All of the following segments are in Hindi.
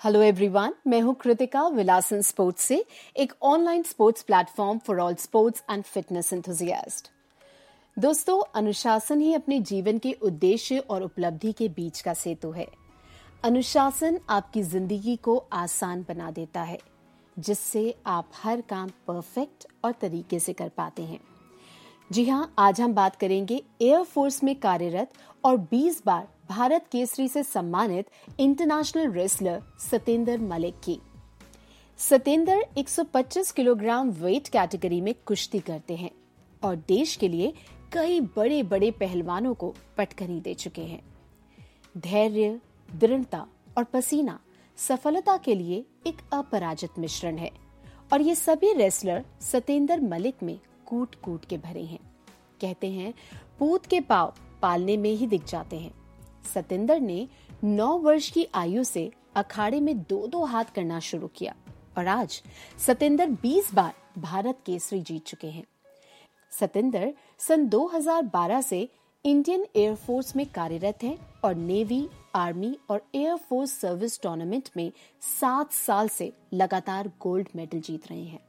हेलो एवरीवन मैं हूँ कृतिका विलासन स्पोर्ट्स से, एक online sports platform for all sports and fitness enthusiast दोस्तों, अनुशासन ही अपने जीवन के उद्देश्य और उपलब्धि के बीच का सेतु है। अनुशासन आपकी ज़िंदगी को आसान बना देता है, जिससे आप हर काम परफेक्ट और तरीके से कर पाते हैं। जी हाँ आज हम बात करेंगे एयरफोर्स में कार्यरत और 20 बार भारत केसरी से सम्मानित इंटरनेशनल रेसलर सतेंद्र मलिक की। सतेंद्र 125 किलोग्राम वेट कैटेगरी में कुश्ती करते हैं और देश के लिए कई बड़े बड़े पहलवानों को पटखनी दे चुके हैं। धैर्य, दृढ़ता और पसीना सफलता के लिए एक अपराजित मिश्रण है और ये सभी रेसलर सतेंद्र मलिक में कूट कूट के भरे हैं। कहते हैं, पूत के पाव पालने में ही दिख जाते हैं। सतेंद्र ने नौ वर्ष की आयु से अखाड़े में दो दो हाथ करना शुरू किया और आज सतेंद्र 20 बार भारत केसरी जीत चुके हैं। सतेंद्र सन 2012 से इंडियन एयरफोर्स में कार्यरत हैं और नेवी, आर्मी और एयरफोर्स सर्विस टूर्नामेंट में सात साल से लगातार गोल्ड मेडल जीत रहे हैं।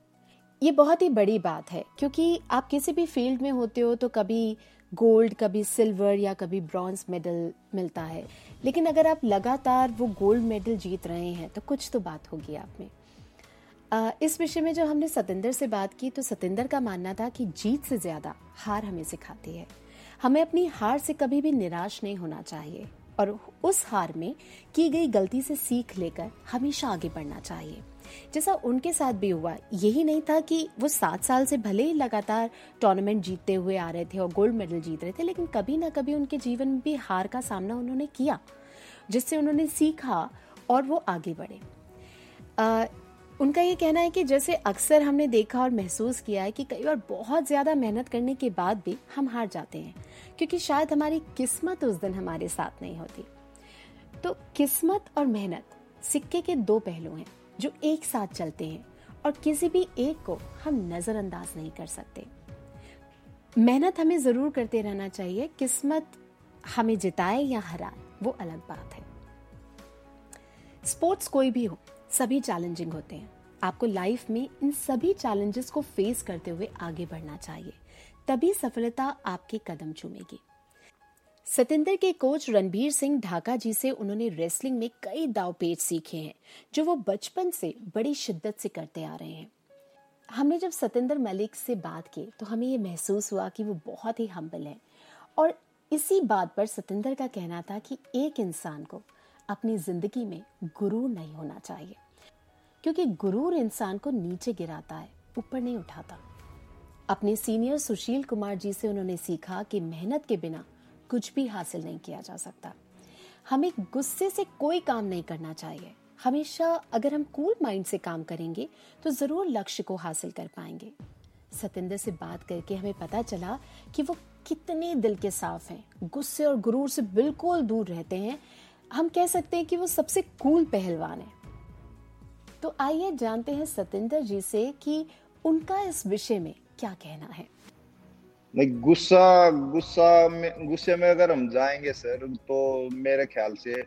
ये बहुत ही बड़ी बात है, क्योंकि आप किसी भी फ़ील्ड में होते हो तो कभी गोल्ड कभी सिल्वर या कभी ब्रॉन्ज मेडल मिलता है। लेकिन अगर आप लगातार वो गोल्ड मेडल जीत रहे हैं तो कुछ तो बात होगी आप में। आ, इस विषय में जब हमने सतेंद्र से बात की तो सतेंद्र का मानना था कि जीत से ज़्यादा हार हमें सिखाती है। हमें अपनी हार से कभी भी निराश नहीं होना चाहिए। और उस हार में की गई गलती से सीख लेकर हमेशा आगे बढ़ना चाहिए। जैसा उनके साथ भी हुआ, यही नहीं था कि वो सात साल से भले ही लगातार टूर्नामेंट जीतते हुए आ रहे थे और गोल्ड मेडल जीत रहे थे, लेकिन कभी ना कभी उनके जीवन में भी हार का सामना उन्होंने किया, जिससे उन्होंने सीखा और वो आगे बढ़े। उनका ये कहना है कि जैसे अक्सर हमने देखा और महसूस किया है कि कई बार बहुत ज़्यादा मेहनत करने के बाद भी हम हार जाते हैं, क्योंकि शायद हमारी किस्मत उस दिन हमारे साथ नहीं होती। तो किस्मत और मेहनत सिक्के के दो पहलू हैं जो एक साथ चलते हैं और किसी भी एक को हम नजरअंदाज नहीं कर सकते। मेहनत हमें ज़रूर करते रहना चाहिए, किस्मत हमें जिताए या हराए, वो अलग बात है। स्पोर्ट्स कोई भी हो सभी चैलेंजिंग होते हैं। आपको लाइफ में इन सभी चैलेंजेस को फेस करते हुए आगे बढ़ना चाहिए। तभी सफलता आपके कदम चूमेगी। सतेंद्र के कोच रणबीर सिंह ढाका जी से उन्होंने रेसलिंग में कई दाव पेच सीखे हैं, जो वो बचपन से बड़ी शिद्दत से करते आ रहे हैं। हमने जब सतेंद्र मलिक से बात की तो हमें ये महसूस हुआ कि वो बहुत ही हम्बल है। और इसी बात पर सतेंद्र का कहना था कि एक इंसान को अपनी ज़िंदगी में गुरूर नहीं होना चाहिए। क्योंकि गुरूर इंसान को नीचे गिराता है, ऊपर नहीं उठाता। अपने सीनियर सुशील कुमार जी से उन्होंने सीखा कि मेहनत के बिना कुछ भी हासिल नहीं किया जा सकता। हमें गुस्से से कोई काम नहीं करना चाहिए। हमेशा अगर हम कूल माइंड से काम करेंगे तो ज़रूर लक्ष्य को हासिल कर पाएँगे। सतेंद्र से बात करके हमें पता चला कि वो कितने दिल के साफ़ हैं। गुस्से और गुरूर से बिल्कुल दूर रहते हैं। हम कह सकते हैं कि वो सबसे कूल पहलवान है। तो आइए जानते हैं सतेंद्र जी से कि उनका इस विषय में क्या कहना है। नहीं, गुस्सा गुस्सा में, गुस्से में अगर हम जाएँगे सर तो मेरे ख्याल से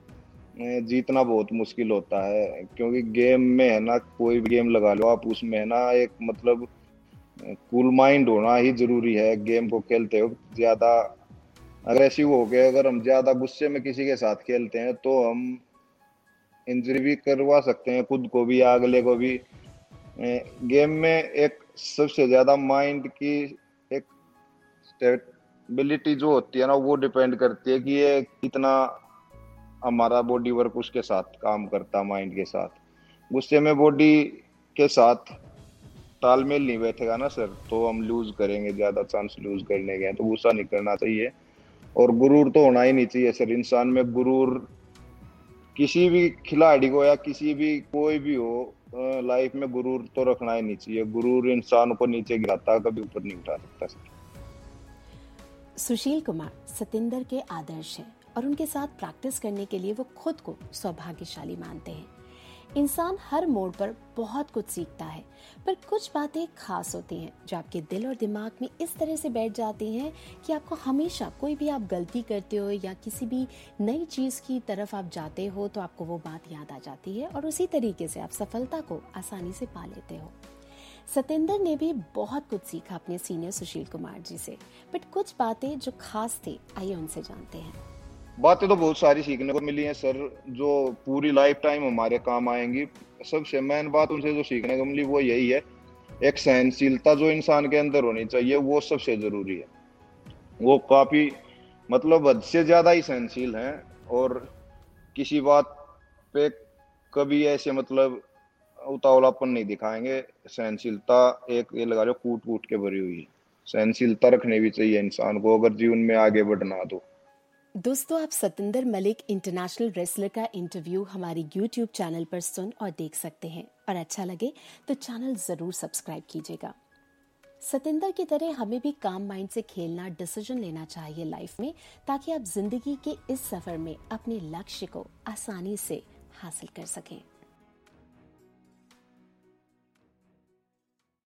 जीतना बहुत मुश्किल होता है, क्योंकि गेम में है ना, कोई भी गेम लगा लो, आप उसमें है ना, एक मतलब कूल माइंड होना ही ज़रूरी है गेम को खेलते हो ज़्यादा अग्रेसिव हो गए अगर हम ज़्यादा गुस्से में किसी के साथ खेलते हैं तो हम इंजरी भी करवा सकते हैं, खुद को भी या अगले को भी। गेम में एक सबसे ज़्यादा माइंड की एक स्टेबिलिटी जो होती है ना, वो डिपेंड करती है कि ये कितना हमारा बॉडी वर्क उसके साथ काम करता माइंड के साथ। गुस्से में बॉडी के साथ तालमेल नहीं बैठेगा ना सर तो हम लूज करेंगे, ज़्यादा चांस लूज करने के हैं तो गुस्सा नहीं करना चाहिए। और गुरूर तो होना ही नहीं चाहिए सर। इंसान में गुरूर किसी भी खिलाड़ी को या किसी भी कोई भी हो लाइफ में गुरूर तो रखना ही नहीं चाहिए। गुरूर इंसान को नीचे गिराता, कभी ऊपर नहीं उठा सकता सर। सुशील कुमार सतिंदर के आदर्श हैं और उनके साथ प्रैक्टिस करने के लिए वो खुद को सौभाग्यशाली मानते हैं। इंसान हर मोड़ पर बहुत कुछ सीखता है, पर कुछ बातें खास होती हैं जो आपके दिल और दिमाग में इस तरह से बैठ जाती हैं कि आपको हमेशा कोई भी आप गलती करते हो या किसी भी नई चीज़ की तरफ़ आप जाते हो तो आपको वो बात याद आ जाती है और उसी तरीके से आप सफलता को आसानी से पा लेते हो। सतेंद्र ने भी बहुत कुछ सीखा अपने सीनियर सुशील कुमार जी से, बट कुछ बातें जो खास थी, आइए उनसे जानते हैं। बातें तो बहुत सारी सीखने को मिली हैं, सर, जो पूरी लाइफ टाइम हमारे काम आएँगी। सबसे मेन बात उनसे जो सीखने को मिली, वो यही है। एक सहनशीलता जो इंसान के अंदर होनी चाहिए, वो सबसे ज़रूरी है। वो काफ़ी मतलब हद से ज़्यादा ही सहनशील हैं और किसी बात पे कभी ऐसे मतलब उतावलापन नहीं दिखाएँगे। सहनशीलता एक ये लगा लो कूट कूट के भरी हुई है। सहनशीलता रखनी भी चाहिए इंसान को, अगर जीवन में आगे बढ़ना तो। दोस्तों, आप सतेंद्र मलिक इंटरनेशनल रेसलर का इंटरव्यू हमारे यूट्यूब चैनल पर सुन और देख सकते हैं। और अच्छा लगे तो चैनल ज़रूर सब्सक्राइब कीजिएगा। सतेंद्र की तरह हमें भी काम माइंड से खेलना डिसीज़न लेना चाहिए लाइफ में, ताकि आप ज़िंदगी के इस सफ़र में अपने लक्ष्य को आसानी से हासिल कर सकें।